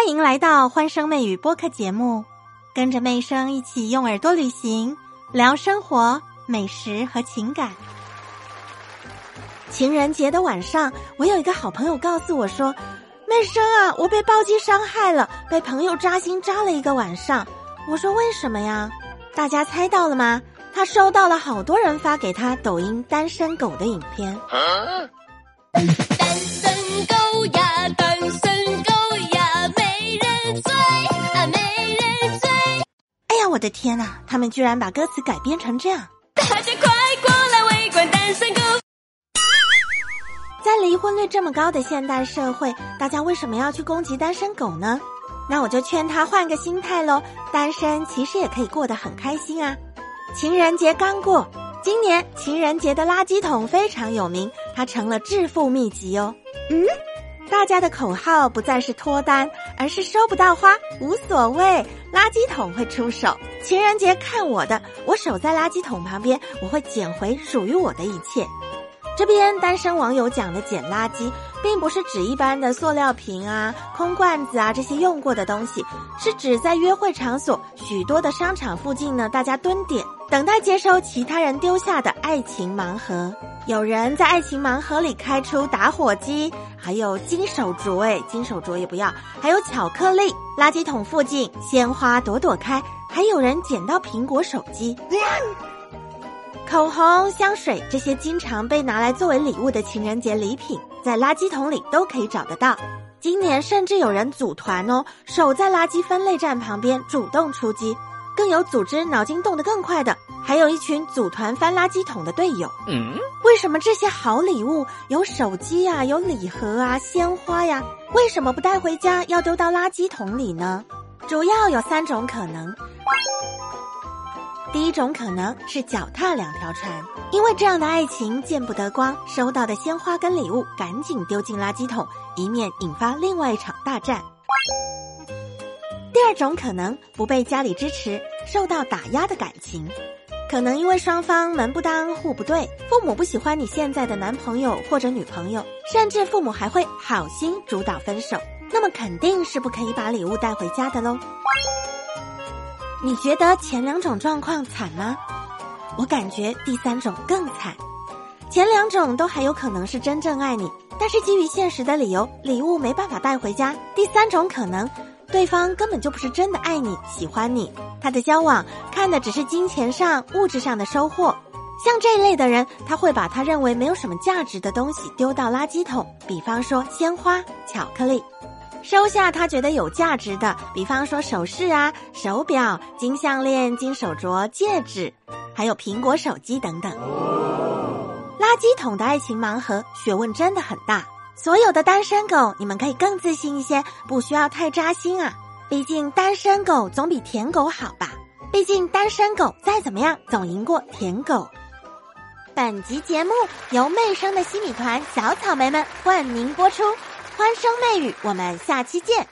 欢迎来到欢声妹语播客节目，跟着妹声一起用耳朵旅行，聊生活、美食和情感。情人节的晚上，我有一个好朋友告诉我说：“妹生啊，我被暴击伤害了，被朋友扎心扎了一个晚上。”我说：“为什么呀？”大家猜到了吗？他收到了好多人发给他抖音单身狗的影片。我的天呐！他们居然把歌词改编成这样。大家快过来围观单身狗！在离婚率这么高的现代社会，大家为什么要去攻击单身狗呢？那我就劝他换个心态喽，单身其实也可以过得很开心啊。情人节刚过，今年情人节的垃圾桶非常有名，它成了致富秘籍哦。嗯，大家的口号不再是脱单，而是收不到花无所谓，垃圾桶会出手。情人节看我的，我守在垃圾桶旁边，我会捡回属于我的一切。这边单身网友讲的捡垃圾，并不是指一般的塑料瓶啊、空罐子啊这些用过的东西，是指在约会场所许多的商场附近呢，大家蹲点等待接收其他人丢下的爱情盲盒。有人在爱情盲盒里开出打火机，还有金手镯，哎，金手镯也不要，还有巧克力。垃圾桶附近鲜花朵朵开，还有人捡到苹果手机。口红、香水这些经常被拿来作为礼物的情人节礼品，在垃圾桶里都可以找得到。今年甚至有人组团哦，守在垃圾分类站旁边，主动出击。更有组织脑筋动得更快的，还有一群组团翻垃圾桶的队友。嗯，为什么这些好礼物有手机呀、有礼盒啊、鲜花呀，为什么不带回家，要丢到垃圾桶里呢？主要有三种可能。第一种可能是脚踏两条船，因为这样的爱情见不得光，收到的鲜花跟礼物赶紧丢进垃圾桶，以免引发另外一场大战。第二种可能不被家里支持，受到打压的感情，可能因为双方门不当户不对，父母不喜欢你现在的男朋友或者女朋友，甚至父母还会好心主导分手，那么肯定是不可以把礼物带回家的喽。你觉得前两种状况惨吗？我感觉第三种更惨。前两种都还有可能是真正爱你，但是基于现实的理由，礼物没办法带回家。第三种可能，对方根本就不是真的爱你、喜欢你，他的交往看的只是金钱上、物质上的收获。像这一类的人，他会把他认为没有什么价值的东西丢到垃圾桶，比方说鲜花、巧克力。收下他觉得有价值的，比方说首饰啊、手表、金项链、金手镯、戒指，还有苹果手机等等。垃圾桶的爱情盲盒学问真的很大。所有的单身狗，你们可以更自信一些，不需要太扎心啊。毕竟单身狗总比舔狗好吧？毕竟单身狗再怎么样总赢过舔狗。本集节目由魅生的西米团小草莓们冠名播出。欢声媚语，我们下期见。